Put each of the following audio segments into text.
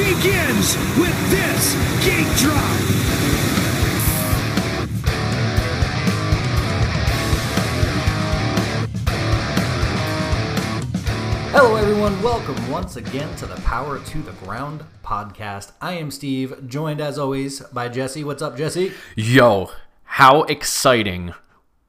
begins with this gate drop. Hello, everyone. Welcome once again to the Power to the Ground podcast. I am Steve, joined as always by Jesse. What's up, Jesse? Yo, how exciting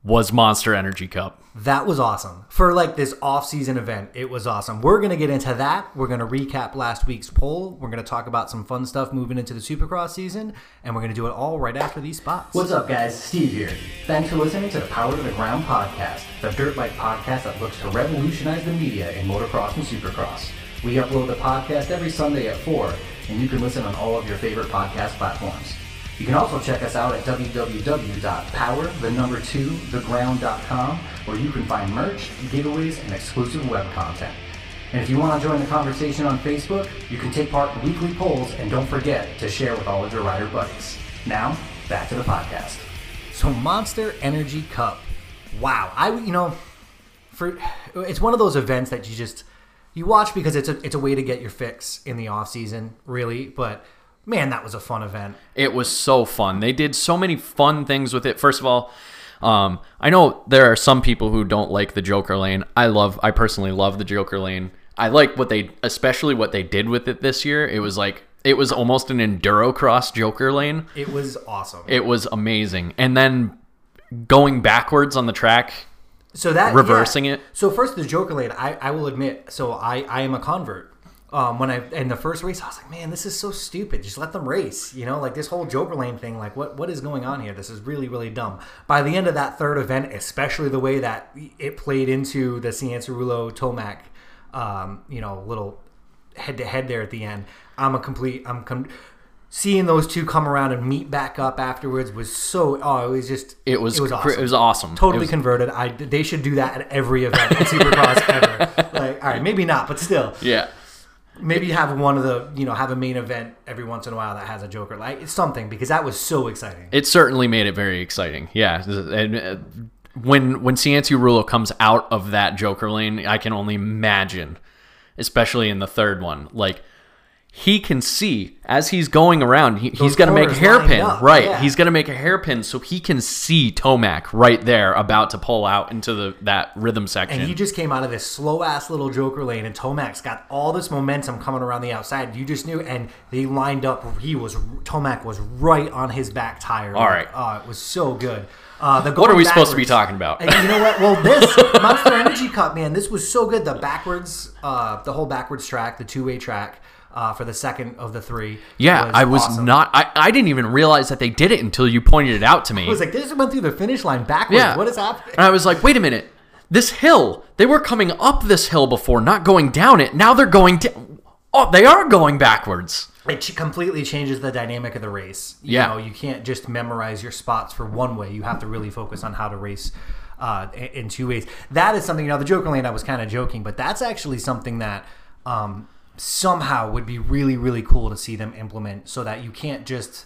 was Monster Energy Cup? That was awesome. For like this off-season event, it was awesome. We're going to get into that. We're going to recap last week's poll. We're going to talk about some fun stuff moving into the Supercross season, and we're going to do it all right after these spots. What's up, guys? Steve here. Thanks for listening to the Power to the Ground podcast, the dirt bike podcast that looks to revolutionize the media in motocross and supercross. We upload the podcast every Sunday at 4, and you can listen on all of your favorite podcast platforms. You can also check us out at www.power2theground.com where you can find merch, giveaways, and exclusive web content. And if you want to join the conversation on Facebook, you can take part in weekly polls and don't forget to share with all of your rider buddies. Now, back to the podcast. So, Monster Energy Cup. Wow. I, you know, for it's one of those events that you just you watch because it's a it's a way to get your fix in the off season, really, but man, that was a fun event. It was so fun. They did so many fun things with it. First of all, um, I know there are some people who don't like the Joker lane. I love, I personally love the Joker lane. I like what they, especially what they did with it this year. It was like, it was almost an enduro cross Joker lane. It was awesome. It was amazing. And then going backwards on the track, so that reversing yeah. it. So first, the Joker lane. I, I will admit. So I, I am a convert. Um, when I in the first race, I was like, man, this is so stupid. Just let them race. You know, like this whole Joker lane thing. Like, what what is going on here? This is really really dumb. By the end of that third event, especially the way that it played into the Cianciarulo Tomac, um, you know, little head to head there at the end. I'm a complete. I'm com- seeing those two come around and meet back up afterwards was so. Oh, it was just. It was, It was awesome. It was awesome. Totally was- converted. I they should do that at every event in Supercross ever. Like, all right, maybe not, but still, yeah. Maybe have one of the you know have a main event every once in a while that has a Joker. Like it's something because that was so exciting. It certainly made it very exciting. Yeah, and uh, when when Cianciarulo comes out of that Joker lane, I can only imagine, especially in the third one, like he can see as he's going around. He, he's going to make a hairpin, right? yeah. He's going to make a hairpin so he can see Tomac right there about to pull out into the that rhythm section. And he just came out of this slow ass little Joker lane, and Tomac's got all this momentum coming around the outside. You just knew, and they lined up. He was Tomac was right on his back tire. All right. oh, it was so good. Uh, the what are we supposed to be talking about? And you know what? Well, this Monster Energy Cup, man, this was so good. The backwards, uh, the whole backwards track, the two way track uh, for the second of the three. yeah, I was awesome. not. I, I didn't even realize that they did it until you pointed it out to me. I was like, this went through the finish line backwards. Yeah. What is happening? And I was like, wait a minute. This hill, they were coming up this hill before, not going down it. Now they're going down. Oh, they are going backwards. it completely changes the dynamic of the race. You Yeah. know, you can't just memorize your spots for one way. You have to really focus on how to race uh, in- two ways. That is something. You know, the Joker lane. I was kind of joking, but that's actually something that um, somehow would be really, really cool to see them implement, so that you can't just,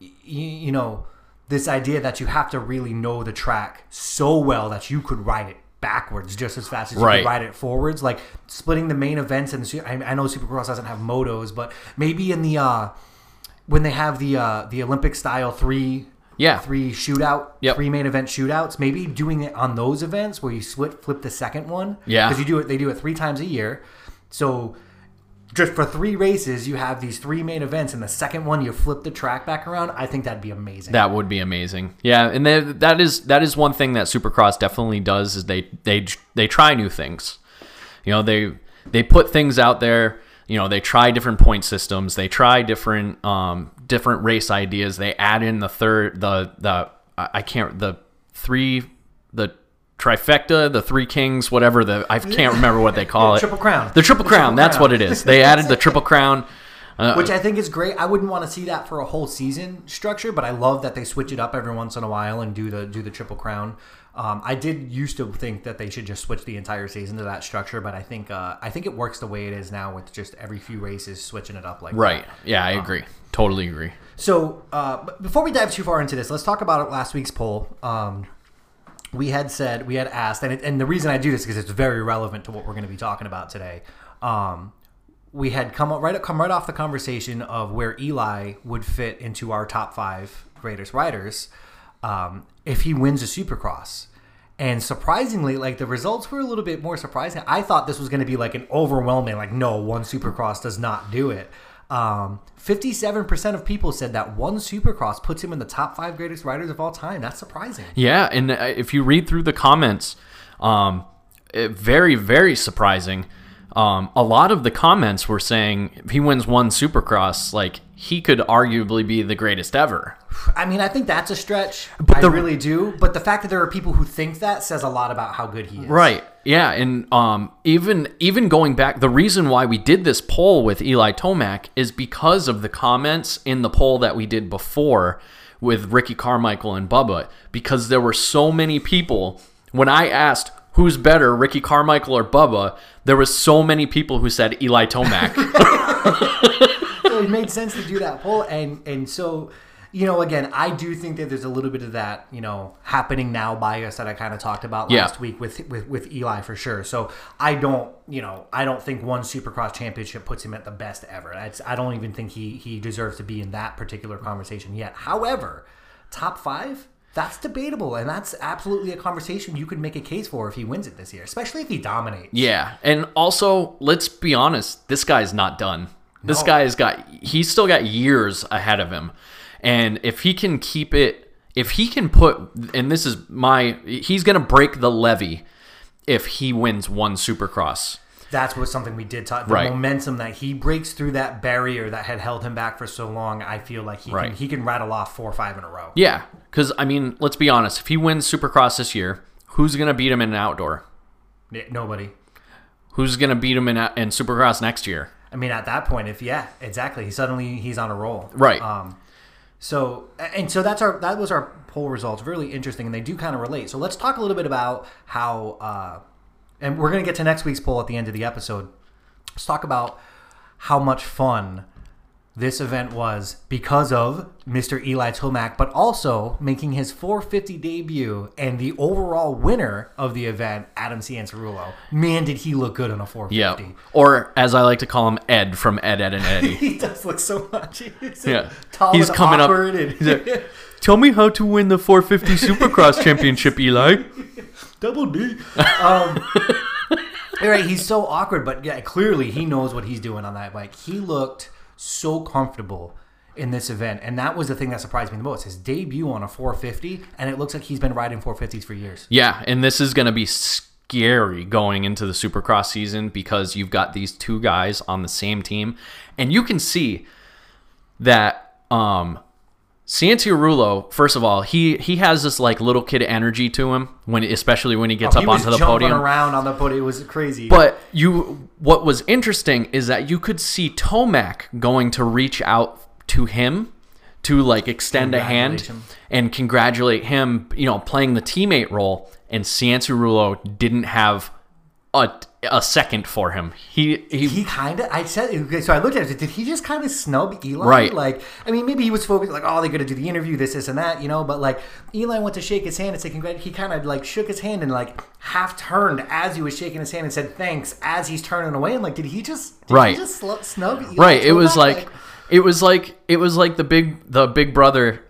you know, this idea that you have to really know the track so well that you could ride it backwards just as fast as you Right. could ride it forwards like splitting the main events and the, I, I know supercross doesn't have motos but maybe in the uh when they have the uh the olympic style three Yeah. three shootout Yep. three main event shootouts maybe doing it on those events where you split flip the second one Yeah. because you do it they do it three times a year so just for three races you have these three main events and the second one you flip the track back around i think that'd be amazing That would be amazing. Yeah, and they, that is that is one thing that Supercross definitely does is they they they try new things. You know, they they put things out there. You know, they try different point systems. They try different um different race ideas. They add in the third the the I can't the three the trifecta, the three kings, whatever the I can't remember what they call it. Triple Crown. The triple The crown. Triple that's Crown. what it is. They added the triple crown. Uh, which I think is great. I wouldn't want to see that for a whole season structure, but I love that they switch it up every once in a while and do the do the triple crown. Um, I did used to think that they should just switch the entire season to that structure, but I think uh, I think it works the way it is now with just every few races switching it up like that. right. Yeah, I agree. Totally agree. So uh, before we dive too far into this, let's talk about last week's poll. Um, we had said we had asked, and, it, and the reason I do this is because it's very relevant to what we're going to be talking about today. Um, we had come right come right off the conversation of where Eli would fit into our top five greatest riders um, if he wins a Supercross. And surprisingly, like the results were a little bit more surprising. I thought this was going to be like an overwhelming, like no, one Supercross does not do it. Um, 57% of people said that one Supercross puts him in the top five greatest riders of all time. That's surprising. Yeah, and uh, if you read through the comments, um, it, very very surprising. Um, a lot of the comments were saying if he wins one Supercross, like he could arguably be the greatest ever. I mean, I think that's a stretch. But I the- really do. But the fact that there are people who think that says a lot about how good he is. Right. Yeah, and um, even even going back, the reason why we did this poll with Eli Tomac is because of the comments in the poll that we did before with Ricky Carmichael and Bubba, because there were so many people. When I asked who's better, Ricky Carmichael or Bubba, there was so many people who said Eli Tomac. so it made sense to do that poll and and so you know again i do think that there's a little bit of that you know happening now bias that i kind of talked about Yeah. last week with, with with eli for sure so i don't you know i don't think one supercross championship puts him at the best ever That's, i don't even think he he deserves to be in that particular conversation yet however top five that's debatable and that's absolutely a conversation you could make a case for if he wins it this year especially if he dominates Yeah, and also let's be honest, this guy's not done. This No. guy's got he's still got years ahead of him. And if he can keep it if he can put and this is my he's going to break the levy if he wins one supercross. That's what something we did talk. The Right. momentum that he breaks through that barrier that had held him back for so long. I feel like he Right. can, he can rattle off four or five in a row. Yeah, cuz I mean, let's be honest, if he wins supercross this year, who's going to beat him in an outdoor? Yeah, Nobody. Who's going to beat him in in supercross next year? I mean, at that point, if yeah, exactly, he suddenly he's on a roll. Right. Um, so and so that's our that was our poll results. Really interesting, and they do kind of relate. So let's talk a little bit about how, uh, and we're gonna get to next week's poll at the end of the episode. Let's talk about how much fun this event was because of Mr. Eli Tomac, but also making his 450 debut and the overall winner of the event, Adam Cianciarulo. Man, did he look good on a 450. Yeah. Or as I like to call him Ed from Ed Ed and Eddie. He does look so much. He's Yeah. tall He's coming up- and like, Tell me how to win the 450 Supercross Championship, Eli. double D. Um, all right, he's so awkward, but yeah, clearly he knows what he's doing on that bike. He looked so comfortable in this event, and that was the thing that surprised me the most. His debut on a 450, and it looks like he's been riding 450s for years. Yeah, and this is going to be scary going into the Supercross season because you've got these two guys on the same team, and you can see that um Cianciarulo, first of all, he he has this like little kid energy to him when especially when he gets Oh, he up was onto the jumping podium. around on the podium. It was crazy. But you, what was interesting is that you could see Tomac going to reach out to him to like extend a hand him. and congratulate him, you know, playing the teammate role. And Cianciarulo didn't have a, a second for him. He he, he kind of i said okay, so i looked at it did he just kind of snub eli Right. like i mean maybe he was focused like oh they're gonna do the interview this this and that you know but like eli went to shake his hand and say congrat he kind of like shook his hand and like half turned as he was shaking his hand and said thanks as he's turning away and like did he just did Right. he just snub eli right. It was bad? like it was like it was like the big the big brother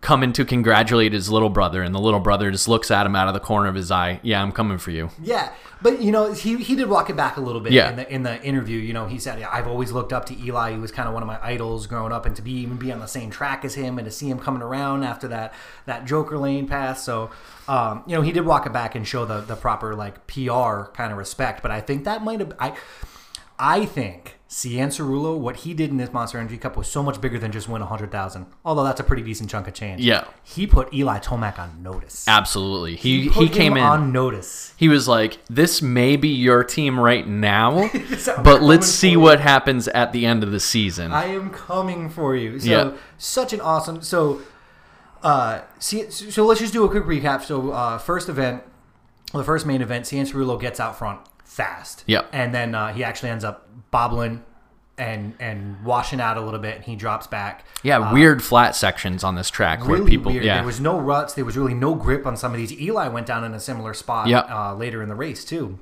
coming to congratulate his little brother, and the little brother just looks at him out of the corner of his eye. Yeah, I'm coming for you. Yeah, but you know, he, he did walk it back a little bit Yeah. in the in the interview. You know, he said, yeah, "I've always looked up to Eli. He was kind of one of my idols growing up, and to be even be on the same track as him, and to see him coming around after that that Joker Lane pass." So, um, you know, he did walk it back and show the the proper like PR kind of respect. But I think that might have I I think Cianciarulo, what he did in this Monster Energy Cup was so much bigger than just win a hundred thousand. Although that's a pretty decent chunk of change. Yeah. he put Eli Tomac on notice. Absolutely. He he, Put came in. on notice. he was like, "This may be your team right now, but let's see what happens at the end of the season." I am coming for you. So Yeah. such an awesome. So, uh, see, so let's just do a quick recap. So, uh, first event, the first main event, Cianciarulo gets out front fast. Yep. And then uh, he actually ends up bobbling and and washing out a little bit, and he drops back. yeah, weird flat sections on this track where uh, Really people. weird. Yeah, There was no ruts. There was really no grip on some of these. Eli went down in a similar spot Yep. uh, later in the race too.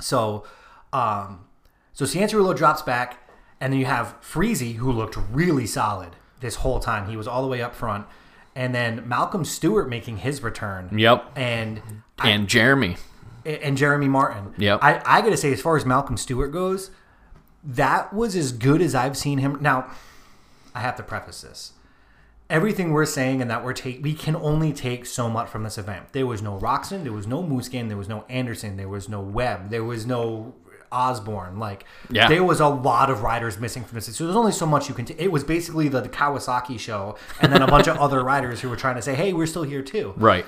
So, um, So Cianciarulo drops back, and then you have Freezy, who looked really solid this whole time. He was all the way up front. And then Malcolm Stewart making his return. Yep. And And Jeremy. And Jeremy Martin. Yep. I, I got to say, as far as Malcolm Stewart goes, that was as good as I've seen him. Now, I have to preface this. Everything we're saying and that we're take, we can only take so much from this event. There was no Roczen, there was no Musquin, there was no Anderson, there was no Webb, there was no Osborne. Like, Yeah. there was a lot of riders missing from this. So there's only so much you can. T- it was basically the, the Kawasaki show, and then a bunch of other riders who were trying to say, "Hey, we're still here too." Right.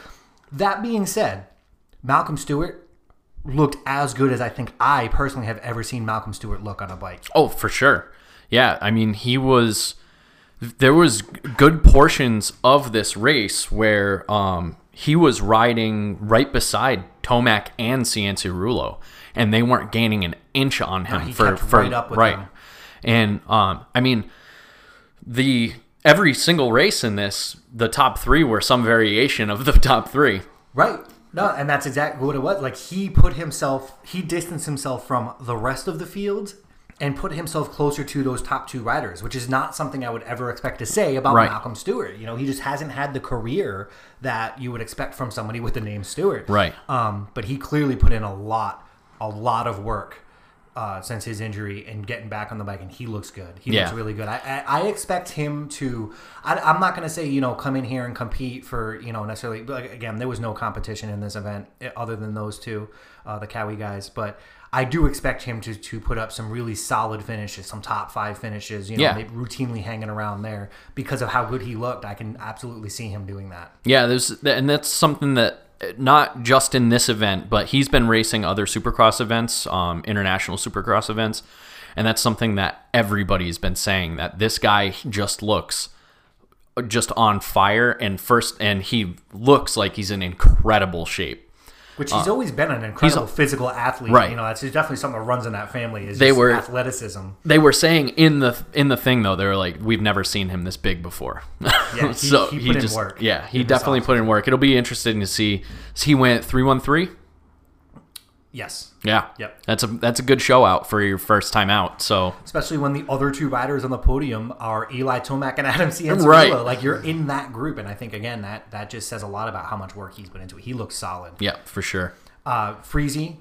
That being said, Malcolm Stewart looked as good as I think I personally have ever seen Malcolm Stewart look on a bike. Oh, for sure. Yeah, I mean, he was. There was good portions of this race where um, he was riding right beside Tomac and Cianciarulo, and they weren't gaining an inch on him he for for right up with right. And um, I mean, the every single race in this, the top three were some variation of the top three. Right. No, and that's exactly what it was. Like he put himself, he distanced himself from the rest of the field and put himself closer to those top two riders, which is not something I would ever expect to say about Right. Malcolm Stewart. You know, he just hasn't had the career that you would expect from somebody with the name Stewart. Right. Um, but he clearly put in a lot, a lot of work uh, since his injury and getting back on the bike, and he looks good. He looks really good. I, I, I expect him to. I, I'm not going to say you know come in here and compete for you know necessarily. but, Like, again, there was no competition in this event eh, other than those two, uh, the Cowie guys. But I do expect him to to put up some really solid finishes, some top five finishes. You know, Yeah. routinely hanging around there because of how good he looked. I can absolutely see him doing that. Yeah, there's and that's something that not just in this event, but he's been racing other Supercross events, um, international Supercross events, and that's something that everybody's been saying that this guy just looks just on fire and first and he looks like he's in incredible shape. Which he's always been an incredible physical athlete. Uh, Right. You know, that's definitely something that runs in that family. Is They just were- athleticism. They were saying in the in the thing though, they were like, we've never seen him this big before. Yeah, he- so he he, put in just work yeah, he definitely put in work. It'll be interesting to see. So he went three one three. Yes. Yeah. Yep. That's a that's a good show out for your first time out. So Especially when the other two riders on the podium are Eli Tomac and Adam Cianciarulo. Right. Like you're in that group, and I think again that that just says a lot about how much work he's put into it. He looks solid. yeah, for sure. Uh, Freezy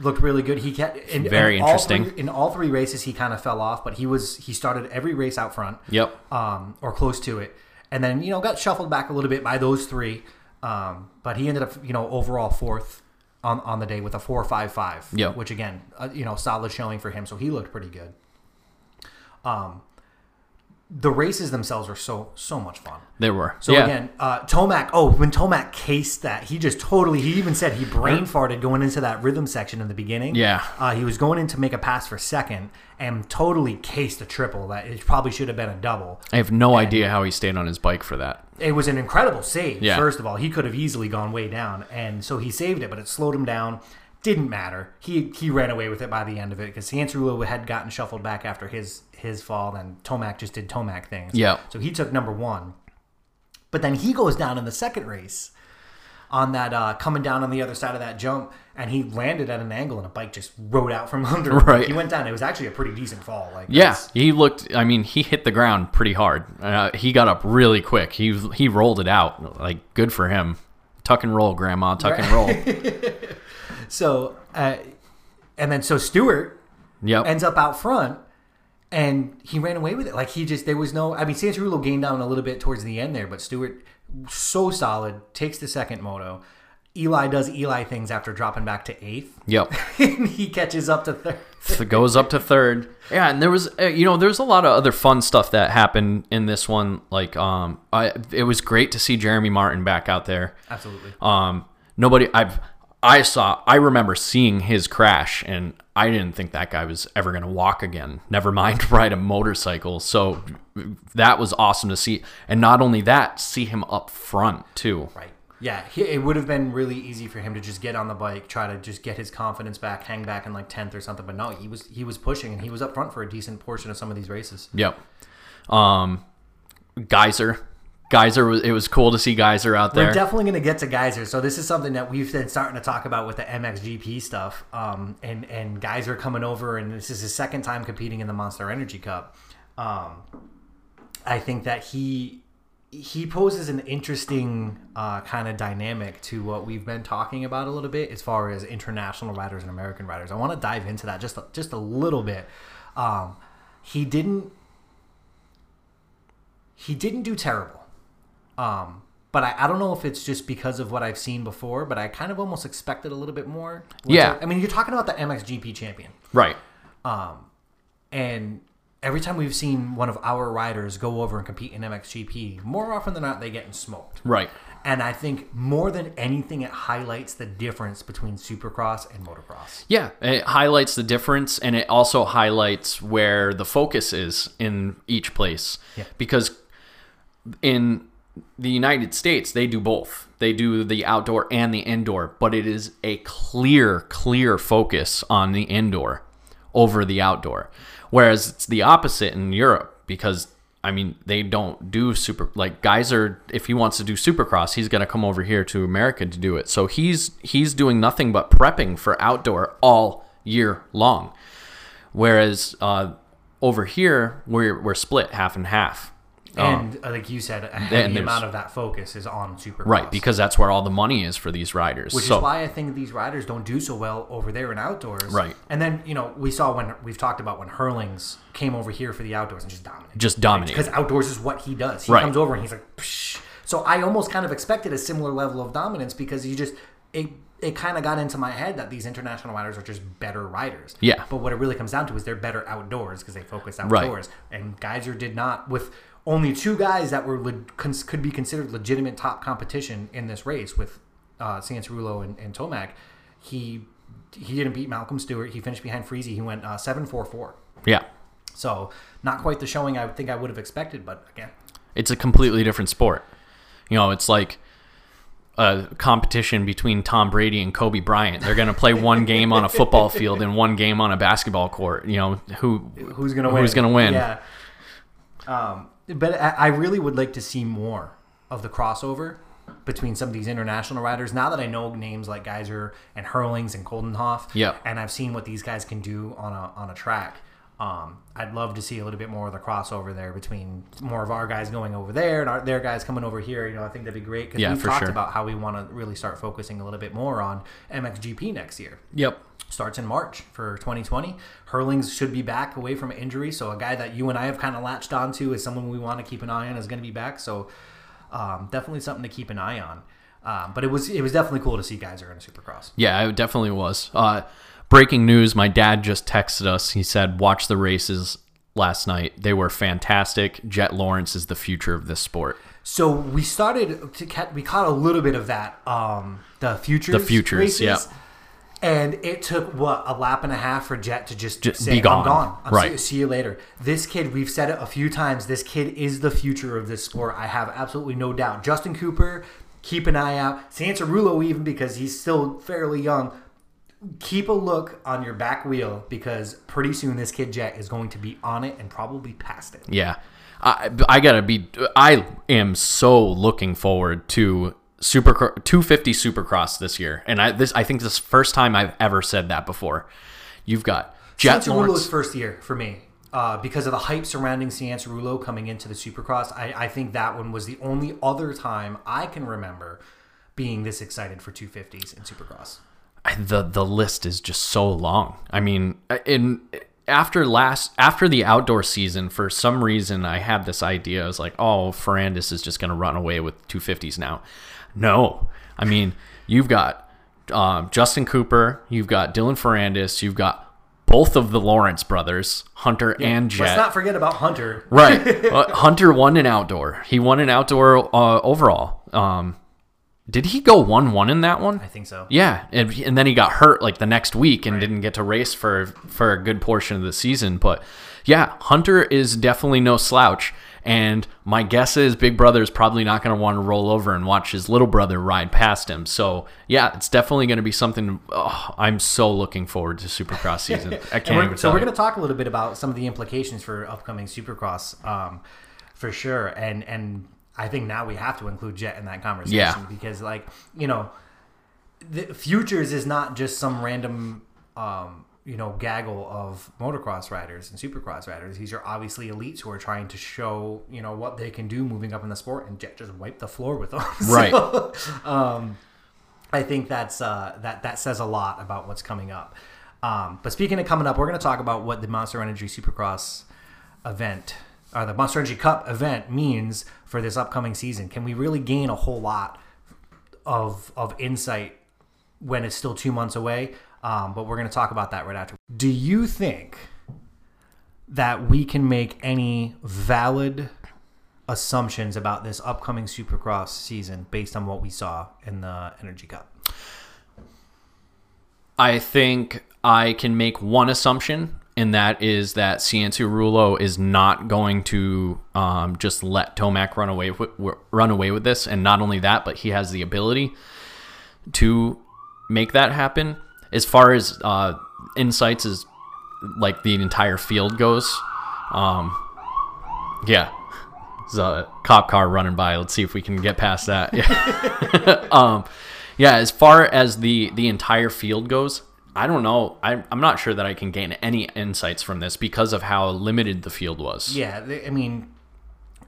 looked really good. He kept in, Very in all interesting. three- in all three races, he kind of fell off, but he was he started every race out front. Yep. um, or close to it, and then you know got shuffled back a little bit by those three. Um, but he ended up you know overall fourth on, on the day with a four five five. Yep. which again uh, you know solid showing for him. So he looked pretty good. Um, the races themselves are so so much fun. They were. So yeah. again, uh, Tomac. Oh, when Tomac cased that, he just totally. He even said he brain farted going into that rhythm section in the beginning. Yeah. uh, he was going in to make a pass for second and totally cased a triple. That it probably should have been a double. I have no idea how he stayed on his bike for that. It was an incredible save. Yeah. First of all, he could have easily gone way down, and so he saved it, but it slowed him down. Didn't matter. He he ran away with it by the end of it because Cianciarulo had gotten shuffled back after his his fall, and Tomac just did Tomac things. Yeah. So he took number one, but then he goes down in the second race on that uh, coming down on the other side of that jump, and he landed at an angle, and a bike just rode out from under. him. Right. He went down. It was actually a pretty decent fall. Like Yeah, he looked. I mean, he hit the ground pretty hard. Uh, he got up really quick. He he rolled it out. Like good for him. Tuck and roll, Grandma. Tuck and roll. So, uh, and then so Stewart Yep. ends up out front and he ran away with it. Like he just there was no I mean Cianciarulo gained down a little bit towards the end there, but Stewart so solid, takes the second moto. Eli does Eli things after dropping back to eighth. yep. and he catches up to third. Goes up to third. Yeah, and there was uh, you know there's a lot of other fun stuff that happened in this one. Like um, I it was great to see Jeremy Martin back out there. Absolutely. Um, nobody I've I saw I remember seeing his crash and I didn't think that guy was ever going to walk again. Never mind ride a motorcycle. So that was awesome to see. And not only that, see him up front too. Right. Yeah, he, it would have been really easy for him to just get on the bike, try to just get his confidence back, hang back in like tenth or something. But no, he was he was pushing and he was up front for a decent portion of some of these races. Yep. Um, Gajser Gajser was it was cool to see Gajser out there. We're definitely going to get to Gajser. So this is something that we've been starting to talk about with the MXGP stuff. Um, and and Gajser coming over, and this is his second time competing in the Monster Energy Cup. Um, I think that he he poses an interesting uh, kind of dynamic to what we've been talking about a little bit as far as international riders and American riders. I want to dive into that just just a little bit. Um, he didn't he didn't do terrible. Um, but I, I don't know if it's just because of what I've seen before, but I kind of almost expected a little bit more. Yeah. I mean, you're talking about the MXGP champion. right. Um, And every time we've seen one of our riders go over and compete in MXGP, more often than not, they get smoked. Right. And I think more than anything, it highlights the difference between Supercross and motocross. Yeah, it highlights the difference and it also highlights where the focus is in each place. Yeah. Because in the United States, they do both. They do the outdoor and the indoor, but it is a clear, clear focus on the indoor over the outdoor. Whereas it's the opposite in Europe because I mean, they don't do super like Gajser if he wants to do supercross, he's going to come over here to America to do it. So he's he's doing nothing but prepping for outdoor all year long. Whereas uh, over here we're we're split half and half. And uh, like you said, a heavy Oh. amount of that focus is on Supercross. Right, because that's where all the money is for these riders. Which so, is why I think these riders don't do so well over there in outdoors. Right. And then, you know, we saw when we've talked about when Herlings came over here for the outdoors and just dominated. just dominate. Because outdoors is what he does. He Right. comes over and he's like, Psh. so I almost kind of expected a similar level of dominance because you just it it kind of got into my head that these international riders are just better riders. Yeah. But what it really comes down to is they're better outdoors because they focus Right. outdoors. And Geyser did not with only two guys that were le- cons- could be considered legitimate top competition in this race with uh, Cianciarulo and, and Tomac. He he didn't beat Malcolm Stewart. He finished behind Freezy. He went uh, seven four four. yeah. So not quite the showing I think I would have expected, but again, It's a completely different sport. You know, it's like a competition between Tom Brady and Kobe Bryant. They're going to play one game on a football field and one game on a basketball court. You know, who who's gonna win? Who's gonna win? Yeah. Um, but I, really would like to see more of the crossover between some of these international riders. Now that I know names like Gajser and Herlings and Coldenhoff, yeah, and I've seen what these guys can do on a on a track. Um, I'd love to see a little bit more of the crossover there between more of our guys going over there and our, their guys coming over here. You know, I think that'd be great because Yeah, we've talked sure. about how we want to really start focusing a little bit more on MXGP next year Yep. starts in March for 2020. Herlings should be back away from injury, so a guy that you and I have kind of latched onto is someone we want to keep an eye on is going to be back. So um, definitely something to keep an eye on. Um, but it was it was definitely cool to see guys are in a Supercross. Yeah, it definitely was. Uh, breaking news: My dad just texted us. He said, "Watch the races last night. They were fantastic. Jett Lawrence is the future of this sport." So we started to catch, we caught a little bit of that um, the futures The futures, races, yeah. And it took what a lap and a half for Jett to just, Just say, be gone. "I'm gone. I'm Right. see, see you later." This kid, we've said it a few times. This kid is the future of this sport. I have absolutely no doubt. Justin Cooper, keep an eye out. Cianciarulo, even because he's still fairly young. Keep a look on your back wheel because pretty soon this kid Jett is going to be on it and probably past it. Yeah, I, I gotta be. I am so looking forward to super 250 Supercross this year, and I this I think this is the first time I've ever said that before. You've got Jett Lawrence. first year for me. Uh, because of the hype surrounding Cianciarulo coming into the Supercross, I, I think that one was the only other time I can remember being this excited for 250s in Supercross. The the list is just so long. I mean, in after last after the outdoor season, for some reason, I had this idea. I was like, oh, Ferrandis is just going to run away with 250s now. No, I mean, you've got um, Justin Cooper, you've got Dylan Ferrandis, you've got both of the Lawrence brothers, Hunter and Jett. Let's not forget about Hunter. Right. Uh, Hunter won an outdoor. He won an outdoor uh, overall. Um, did he go one one in that one? I think so. Yeah, and, and then he got hurt like the next week and didn't get to race for for a good portion of the season. But yeah, Hunter is definitely no slouch. And my guess is Big Brother is probably not going to want to roll over and watch his little brother ride past him. So yeah, it's definitely going to be something. Oh, I'm so looking forward to Supercross season. I can't even so we're going to talk a little bit about some of the implications for upcoming Supercross, um, for sure. And and I think now we have to include Jett in that conversation Yeah. because, like, you know, the futures is not just some random, um, you know, gaggle of motocross riders and supercross riders. These are obviously elites who are trying to show, you know, what they can do moving up in the sport, and Jett just wiped the floor with them. Right. So, um, I think that's uh, that that says a lot about what's coming up. Um, but speaking of coming up, we're going to talk about what the Monster Energy Supercross event or the Monster Energy Cup event means for this upcoming season. Can we really gain a whole lot of of insight when it's still two months away? Um, but we're going to talk about that right after. Do you think that we can make any valid assumptions about this upcoming Supercross season based on what we saw in the Energy Cup? I think I can make one assumption, and that is that Cianciarulo is not going to um, just let Tomac run away with, run away with this. And not only that, but he has the ability to make that happen. As far as uh, insights as like the entire field goes, um, yeah, there's a cop car running by. Let's see if we can get past that. Yeah. um, yeah, as far as the the entire field goes, I don't know. I, I'm not sure that I can gain any insights from this because of how limited the field was. Yeah, they, I mean,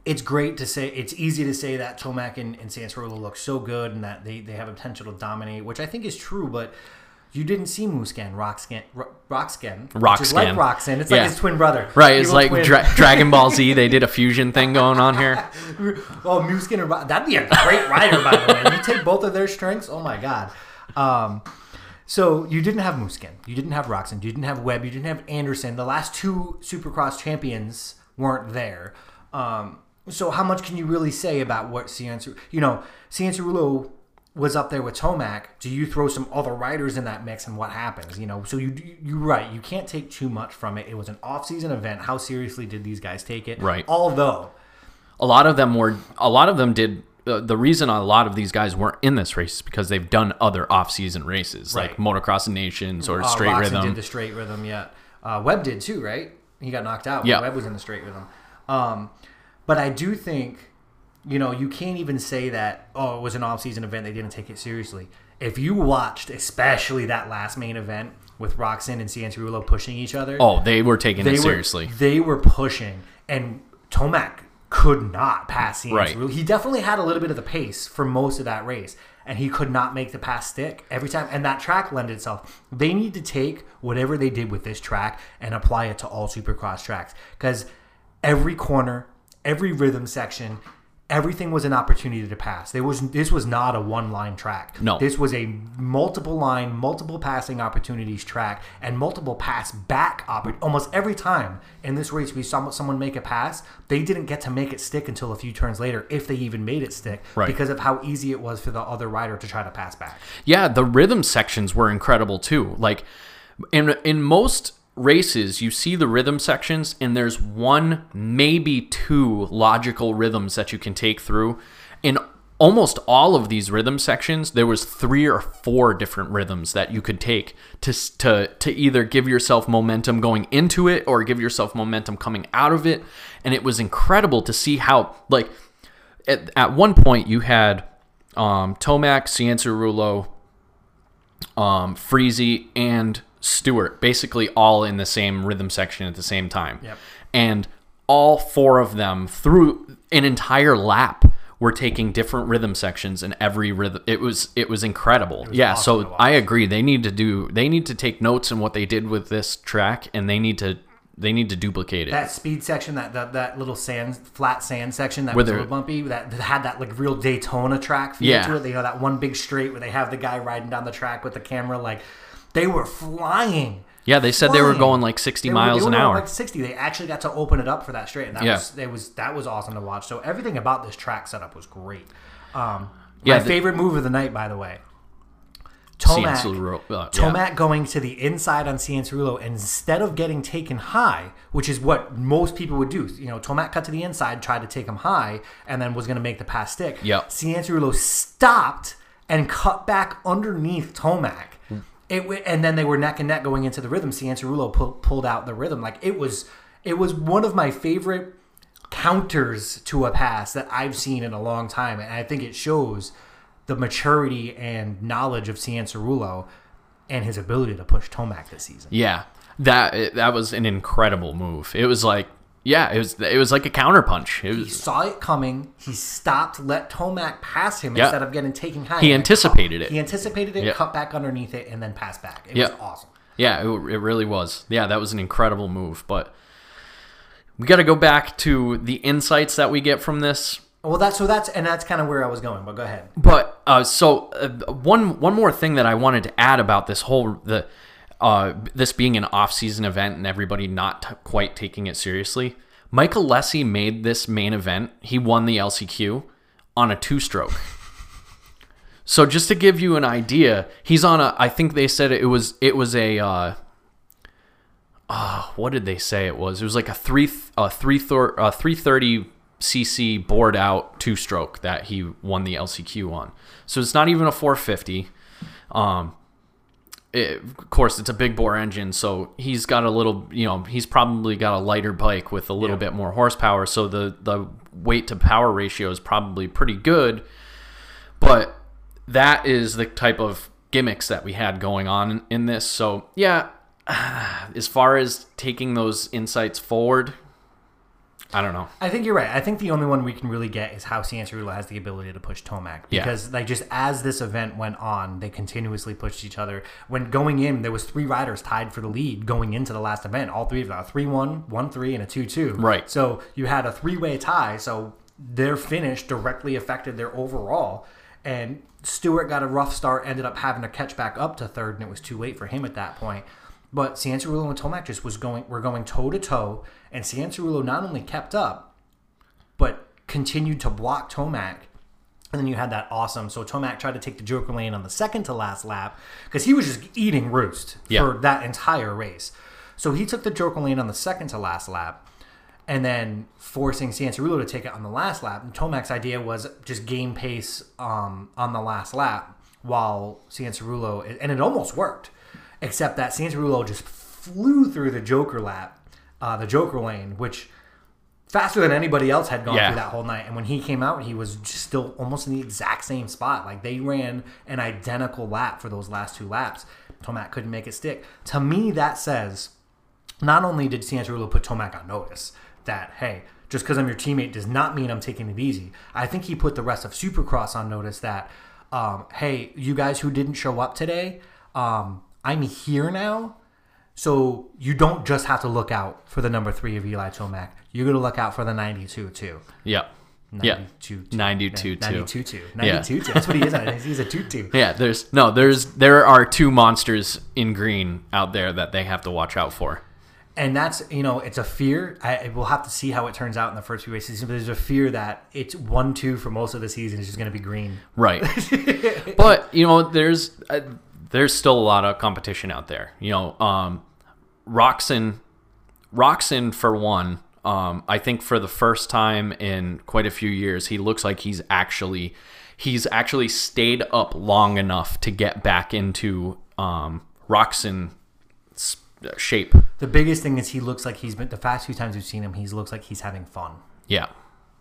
it's great to say. It's easy to say that Tomac and, and look so good and that they, they have a potential to dominate, which I think is true. But you didn't see Mooscan, Rockscan, Ro- Rockscan, which is like. Roxanne. It's Yeah. like his twin brother. Right, it's like. Dra- Dragon Ball Z. They did a fusion thing going on here. Oh, Mooskin and Ro- that'd be a great rider, by the way. You take both of their strengths. Oh my god. Um, so you didn't have Musquin, you didn't have Roczen, you didn't have Webb, you didn't have Anderson. The last two Supercross champions weren't there. Um, so how much can you really say about what Ciancer? You know, Cianciarulo was up there with Tomac. Do you throw some other riders in that mix, and what happens? You know, so you you're right. You can't take too much from it. It was an off-season event. How seriously did these guys take it? Right. Although A lot of them were. A lot of them did. Uh, the reason a lot of these guys weren't in this race is because they've done other off-season races like Motocross Nations or Uh, Straight Roczen Rhythm. did the straight rhythm, yeah. Uh, Webb did too, right? He got knocked out. Yeah. Webb was in the straight rhythm. Um, but I do think, you know, you can't even say that, oh, it was an off-season event. They didn't take it seriously. If you watched, especially that last main event with Roczen and Cianciarulo pushing each other, Oh, they were taking they it were seriously. they were pushing, and Tomac could not pass Right. Cianciarulo. He definitely had a little bit of the pace for most of that race, and he could not make the pass stick every time. And that track lended itself. They need to take whatever they did with this track and apply it to all Supercross tracks because every corner, every rhythm section. Everything was an opportunity to pass. There was this was not a one line track. No. this was a multiple line, multiple passing opportunities track, and multiple pass back oppor- Almost every time in this race, we saw someone make a pass. They didn't get to make it stick until a few turns later, if they even made it stick, Right. because of how easy it was for the other rider to try to pass back. Yeah, the rhythm sections were incredible too. Like in in most races, you see the rhythm sections and there's one maybe two logical rhythms that you can take through. In almost all of these rhythm sections, there was three or four different rhythms that you could take to to to either give yourself momentum going into it or give yourself momentum coming out of it. And it was incredible to see how like at, at one point you had um, Tomac, Cianciarulo, um, Freezy, and Stewart basically all in the same rhythm section at the same time. Yep. And all four of them through an entire lap were taking different rhythm sections in every rhythm. It was it was incredible. yeah, awesome so. I agree. They need to do they need to take notes on what they did with this track and they need to they need to duplicate it. That speed section, that that, that little sand, flat sand section that Where was a little bumpy, that, that had that like real Daytona track feel Yeah. to it. You know, that one big straight where they have the guy riding down the track with the camera, like they were flying. yeah, they said they were going like 60 They were- miles they an going hour. Like sixty. They actually got to open it up for that straight, and that Yeah. was it was that was awesome to watch. So everything about this track setup was great. Um, Yeah, my the- favorite move of the night, by the way. Tomac, uh, yeah. Tomac going to the inside on Cianciarulo instead of getting taken high, which is what most people would do. You know, Tomac cut to the inside, tried to take him high, and then was going to make the pass stick. Yep. Cianciarulo stopped and cut back underneath Tomac. It and then they were neck and neck going into the rhythm. Cianciarulo pull, pulled out the rhythm. Like it was, it was one of my favorite counters to a pass that I've seen in a long time, and I think it shows the maturity and knowledge of Cianciarulo and his ability to push Tomac this season. Yeah, that that was an incredible move. It was like, yeah, it was it was like a counterpunch. He saw it coming. He stopped, let Tomac pass him Yeah. instead of getting taken high. He anticipated cut- it. He anticipated it, Yeah. cut back underneath it, and then pass back. It Yeah. was awesome. yeah, it, it really was. Yeah, that was an incredible move. But we got to go back to the insights that we get from this. Well, that's so that's and that's kind of where I was going. But go ahead. But uh, so uh, one one more thing that I wanted to add about this whole the uh, this being an off season event and everybody not t- quite taking it seriously. Michael Alessi made this main event. He won the LCQ on a two stroke. so just to give you an idea, he's on a. I think they said it was it was a. Uh, uh, what did they say it was? It was like a three a three uh, three thirty cc bored out two stroke that he won the LCQ on. So it's not even a 450. Um, it, of course, it's a big bore engine, so he's got a little, you know, he's probably got a lighter bike with a little bit more horsepower. So the the weight to power ratio is probably pretty good. But that is the type of gimmicks that we had going on in, in this. So yeah, as far as taking those insights forward, I don't know. I think you're right. I think the only one we can really get is how Cianciarulo has the ability to push Tomac Yeah. because like just as this event went on, they continuously pushed each other. When going in, there was three riders tied for the lead going into the last event. All three of them, a 3-1, 1-3 and a 2-2. Right. So you had a three-way tie, so their finish directly affected their overall. And Stewart got a rough start, ended up having to catch back up to third, and it was too late for him at that point. But Cianciarulo and Tomac just was going were going toe to toe, and Cianciarulo not only kept up, but continued to block Tomac. And then you had that awesome. So Tomac tried to take the Joker lane on the second to last lap because he was just eating roost Yeah. for that entire race. So he took the Joker lane on the second to last lap, and then forcing Cianciarulo to take it on the last lap. And Tomac's idea was just gain pace um, on the last lap while Cianciarulo, and it almost worked, except that Cianciarulo just flew through the Joker lap, uh, the Joker lane, which faster than anybody else had gone Yeah. through that whole night. And when he came out, he was just still almost in the exact same spot. Like they ran an identical lap for those last two laps. Tomac couldn't make it stick. To me, that says not only did Cianciarulo put Tomac on notice that hey, just because I'm your teammate does not mean I'm taking it easy. I think he put the rest of Supercross on notice that um, hey, you guys who didn't show up today, um, I'm here now. So you don't just have to look out for the number three of Eli Tomac. You're gonna look out for the 92 too. Yeah. Yeah. 92 92 too. 92 two. Yeah. 92 two. That's what he is. He's a two two. Yeah, there's no, there's there are two monsters in green out there that they have to watch out for. and that's you know it's a fear. I we'll have to see how it turns out in the first few races. But there's a fear that it's one two for most of the season. It's just going to be green. Right. but, you know, there's uh, there's still a lot of competition out there. You know, um Roczen Roczen for one, um I think for the first time in quite a few years, he looks like he's actually he's actually stayed up long enough to get back into um Roczen shape. The biggest thing is he looks like he's been the past few times we've seen him. He looks like he's having fun. Yeah.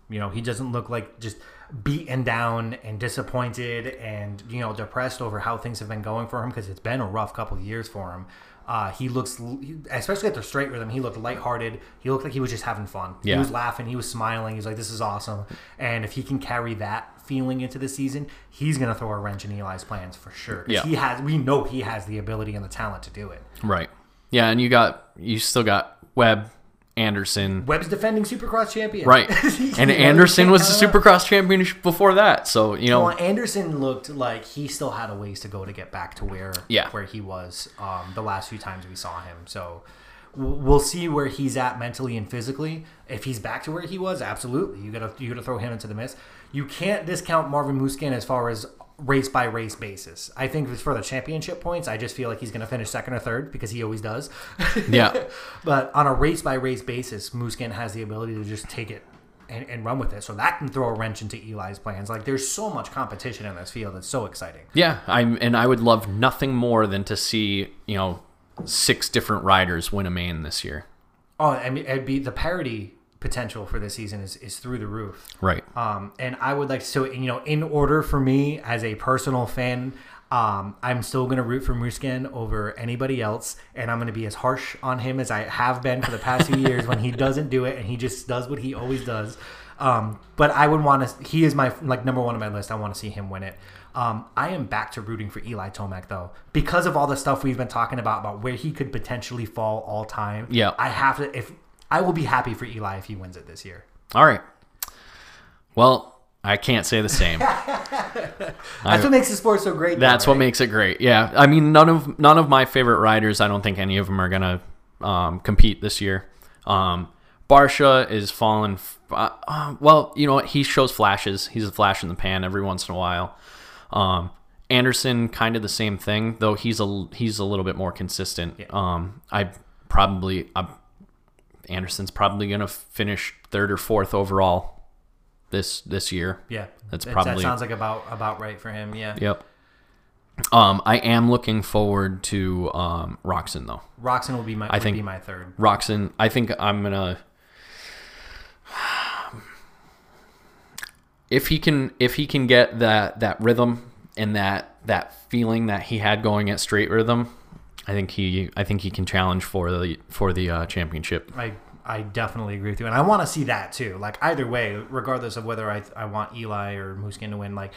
You know, he doesn't look like just beaten down and disappointed and you know depressed over how things have been going for him because it's been a rough couple of years for him. Uh, he looks, especially at the straight rhythm, he looked lighthearted. He looked like he was just having fun. He was laughing. He was smiling. He's like, "This is awesome." And if he can carry that feeling into the season, he's gonna throw a wrench in Eli's plans for sure. Yeah. he has. We know he has the ability and the talent to do it. Right. Yeah, and you got you still got Webb, Anderson, Webb's defending Supercross champion. right, and know, Anderson was the out. Supercross champion before that. So you know, Well, Anderson looked like he still had a ways to go to get back to where Yeah. where he was um, the last few times we saw him. So we'll see where he's at mentally and physically. If he's back to where he was, absolutely, you gotta you gotta throw him into the mix. You can't discount Marvin Musquin as far as race by race basis. I think it's for the championship points, I just feel like he's gonna finish second or third because he always does. yeah, But on a race by race basis, Musquin has the ability to just take it and, and run with it. So that can throw a wrench into Eli's plans. Like there's so much competition in this field. It's so exciting. yeah. I'm and I would love nothing more than to see you know six different riders win a main this year. Oh, I mean, it'd be the parity potential for this season is, is through the roof. Right. Um, and I would like to, so, you know, in order for me as a personal fan, um, I'm still going to root for Musquin over anybody else. And I'm going to be as harsh on him as I have been for the past few years when he doesn't do it and he just does what he always does. Um, but I would want to, he is my, like, number one on my list. I want to see him win it. Um, I am back to rooting for Eli Tomac though, because of all the stuff we've been talking about about where he could potentially fall all time. Yeah. I have to. If I will be happy for Eli if he wins it this year. All right. Well, I can't say the same. That's what makes the sport so great. though, That's what right? makes it great. Yeah, I mean, none of none of my favorite riders. I don't think any of them are gonna um, compete this year. Um, Barcia is falling. f- Uh, uh, well, you know what? He shows flashes. He's a flash in the pan every once in a while. Um, Anderson, kind of the same thing, though he's a he's a little bit more consistent. Um, I probably i Anderson's probably gonna finish third or fourth overall this this year. Yeah, That's That- probably- that sounds like about about right for him. Yeah, Yep. Um, I am looking forward to um, Roczen though. Roczen will be my. I think- be my third. Roczen, I think I'm gonna. If he can, if he can get that that rhythm and that that feeling that he had going at straight rhythm, I think he, I think he can challenge for the for the uh, championship. I I definitely agree with you, and I want to see that too. Like either way, regardless of whether I I want Eli or Musquin to win, like.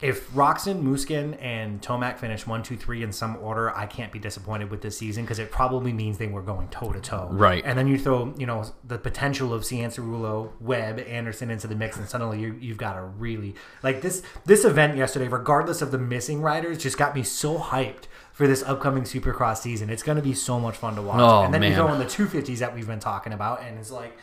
If Roczen, Musquin, and Tomac finish one, two, three in some order, I can't be disappointed with this season because it probably means they were going toe to toe. Right. And then you throw, you know, the potential of Cianciarulo, Webb, Anderson into the mix, and suddenly you, you've got a really like this. This event yesterday, regardless of the missing riders, just got me so hyped for this upcoming Supercross season. It's going to be so much fun to watch. Oh, and then you man. throw in the 250s that we've been talking about, and it's like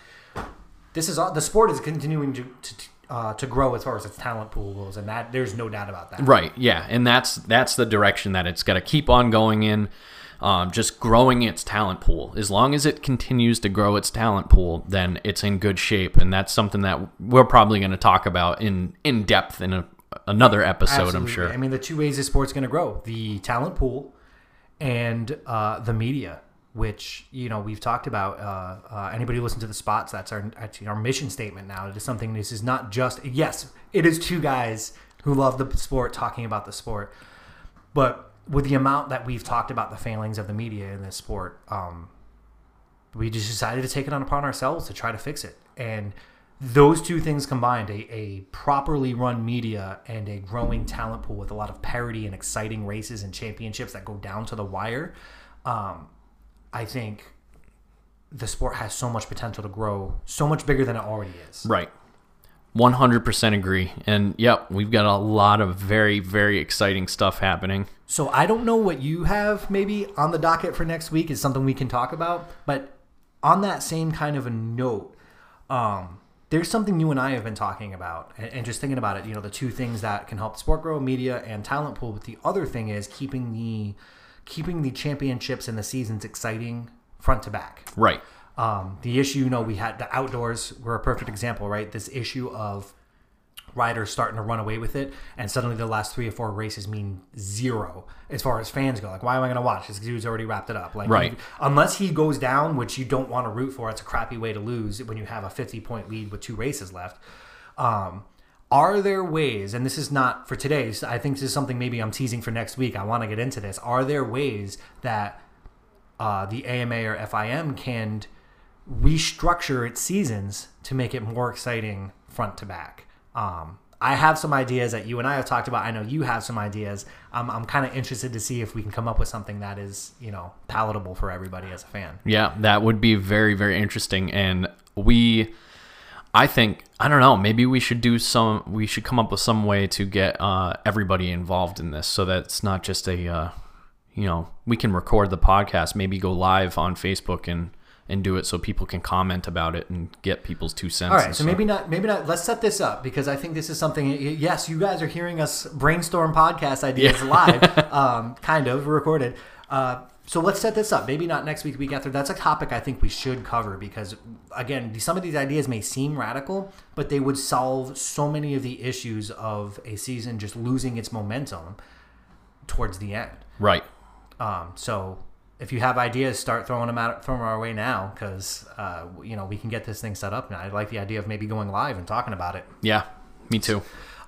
this is all the sport is continuing to to, uh, to grow as far as its talent pool goes, and that there's no doubt about that. Right. Yeah, and that's that's the direction that it's got to keep on going in. Um, just growing its talent pool. As long as it continues to grow its talent pool, then it's in good shape, and that's something that we're probably going to talk about in in depth in a, another episode. I'm sure. I mean, the two ways this sport's going to grow: the talent pool and uh, the media. Which you know we've talked about. Uh, uh, anybody who listen to the spots? That's our actually our mission statement now. It is something. This is not just yes. It is two guys who love the sport talking about the sport, but with the amount that we've talked about the failings of the media in this sport, um, we just decided to take it on upon ourselves to try to fix it. And those two things combined, a, a properly run media and a growing talent pool with a lot of parity and exciting races and championships that go down to the wire, um, I think the sport has so much potential to grow so much bigger than it already is. Right. 100% agree. And yep, we've got a lot of very, very exciting stuff happening. So I don't know what you have maybe on the docket for next week is something we can talk about, but on that same kind of a note, um, there's something you and I have been talking about and, and just thinking about it. You know, the two things that can help the sport grow: media and talent pool. But the other thing is keeping the keeping the championships and the seasons exciting front to back. Right. Um, the issue, you know, we had the outdoors were a perfect example, right? This issue of riders starting to run away with it, and suddenly the last three or four races mean zero as far as fans go. Like, why am I going to watch? This dude's already wrapped it up. Like, Right. unless he goes down, which you don't want to root for, it's a crappy way to lose when you have a 50 point lead with two races left. Um, are there ways, and this is not for today, so I think this is something maybe I'm teasing for next week. I want to get into this. Are there ways that uh, the AMA or FIM can restructure its seasons to make it more exciting front to back. Um, I have some ideas that you and I have talked about. I know you have some ideas. I'm, I'm kind of interested to see if we can come up with something that is, you know, palatable for everybody as a fan. Yeah, that would be very, very interesting. And we, I think, I don't know, maybe we should do some, we should come up with some way to get uh, everybody involved in this so that it's not just a, uh, you know, we can record the podcast, maybe go live on Facebook and, and do it so people can comment about it and get people's two cents. All right, and so maybe not, maybe not. Let's set this up because I think this is something. Yes, you guys are hearing us brainstorm podcast ideas live, um, kind of recorded. Uh, so let's set this up. Maybe not next week, week after. That's a topic I think we should cover because, again, some of these ideas may seem radical, but they would solve so many of the issues of a season just losing its momentum towards the end. Right. Um, so if you have ideas, start throwing them out, throwing them our way now, because uh, you know we can get this thing set up. And I like the idea of maybe going live and talking about it. Yeah, me too.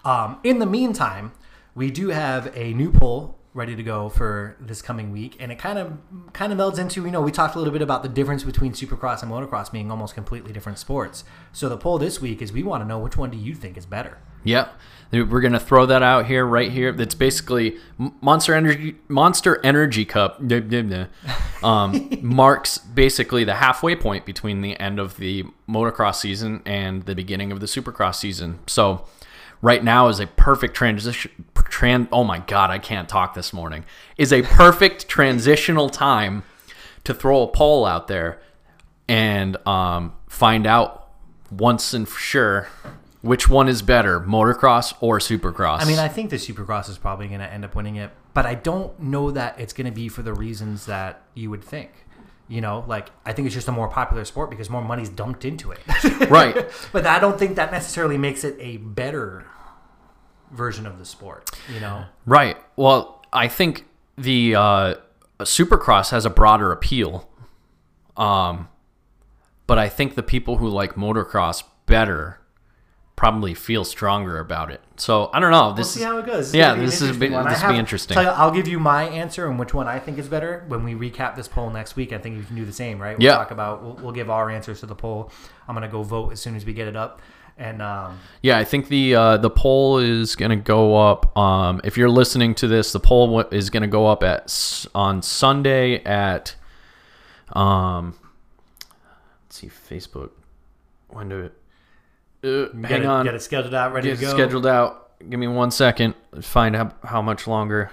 Um, in the meantime, we do have a new poll ready to go for this coming week, and it kind of kind of melds into you know we talked a little bit about the difference between Supercross and motocross being almost completely different sports. So the poll this week is we want to know which one do you think is better. Yeah, we're gonna throw that out here, right here. It's basically Monster Energy, Monster Energy Cup. Um, marks basically the halfway point between the end of the motocross season and the beginning of the Supercross season. So, right now is a perfect transition. Tran, oh my God, I can't talk this morning. Is a perfect transitional time to throw a poll out there and um, find out once and for sure which one is better, motocross or supercross? I mean, I think the Supercross is probably going to end up winning it, but I don't know that it's going to be for the reasons that you would think. You know, like I think it's just a more popular sport because more money's dumped into it. right. but I don't think that necessarily makes it a better version of the sport. You know. Right. Well, I think the uh, Supercross has a broader appeal. Um, but I think the people who like motocross better probably feel stronger about it. So I don't know. This we'll see how it goes. It's yeah, gonna this is interesting be, this will be interesting. you, I'll give you my answer and which one I think is better when we recap this poll next week. I think you can do the same, right? We'll Yeah. talk about. We'll, we'll give our answers to the poll. I'm gonna go vote as soon as we get it up. And um, Yeah, I think the uh, the poll is going to go up. Um, if you're listening to this, the poll is going to go up at on Sunday at um. Let's see, Facebook. When do it? Uh, get hang it, on. get it scheduled out, ready Get to go. scheduled out. Give me one second. Find out how much longer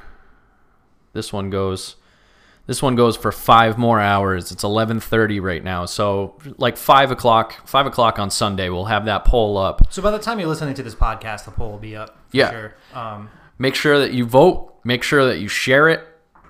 this one goes. This one goes for five more hours. It's eleven thirty right now, so like five o'clock. Five o'clock on Sunday, we'll have that poll up. So by the time you're listening to this podcast, the poll will be up. For Yeah. Sure. Um, Make sure that you vote. Make sure that you share it.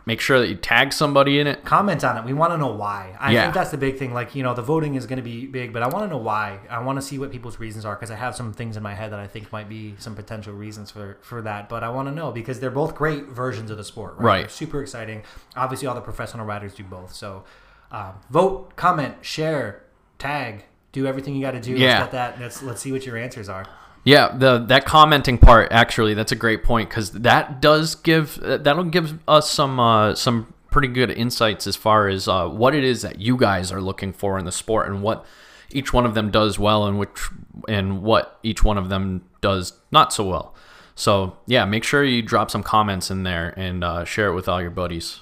Make sure that you tag somebody in it. comment on it. We want to know why. I Yeah. think that's the big thing. Like, you know, the voting is going to be big, but I want to know why. I want to see what people's reasons are because I have some things in my head that I think might be some potential reasons for for that. But I want to know because they're both great versions of the sport. Right. Right. They're super exciting. Obviously, all the professional riders do both. So, um, vote, comment, share, tag, do everything you got to do. Yeah. Let's that. Let's let's see what your answers are. Yeah, the that commenting part actually that's a great point because that does give that'll give us some uh, some pretty good insights as far as uh, what it is that you guys are looking for in the sport and what each one of them does well and which and what each one of them does not so well. So yeah, make sure you drop some comments in there and uh, share it with all your buddies.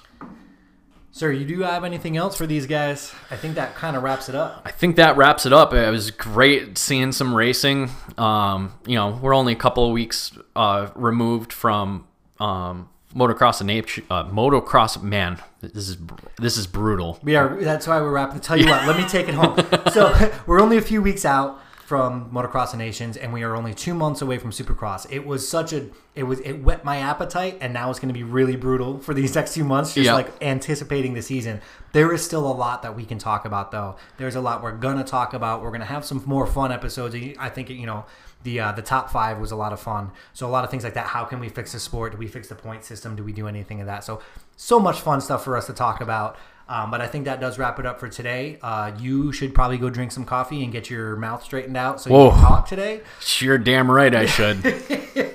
Sir, you do have anything else for these guys? I think that kind of wraps it up. I think that wraps it up. It was great seeing some racing. Um, you know, we're only a couple of weeks uh, removed from um, motocross and nature. Uh, motocross, man, this is this is brutal. We are. That's why we're wrapping. Tell you what, let me take it home. So we're only a few weeks out from Motocross Nations, and we are only two months away from Supercross. It was such a. It was. It whet my appetite, and now it's going to be really brutal for these next few months. Just Yeah. like anticipating the season. There is still a lot that we can talk about, though. There's a lot we're gonna talk about. We're gonna have some more fun episodes. I think you know. The, uh, the top five was a lot of fun. So a lot of things like that. How can we fix the sport? Do we fix the point system? Do we do anything of that? So so much fun stuff for us to talk about. Um, but I think that does wrap it up for today. Uh, you should probably go drink some coffee and get your mouth straightened out so you Whoa. can talk today. Sure, damn right I should.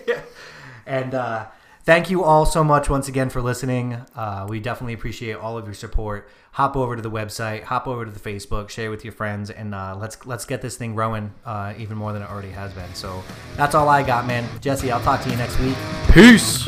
And uh, thank you all so much once again for listening. Uh, we definitely appreciate all of your support. Hop over to the website, hop over to the Facebook, share with your friends, and uh, let's let's get this thing growing uh, even more than it already has been. So that's all I got, man. Jesse, I'll talk to you next week. Peace.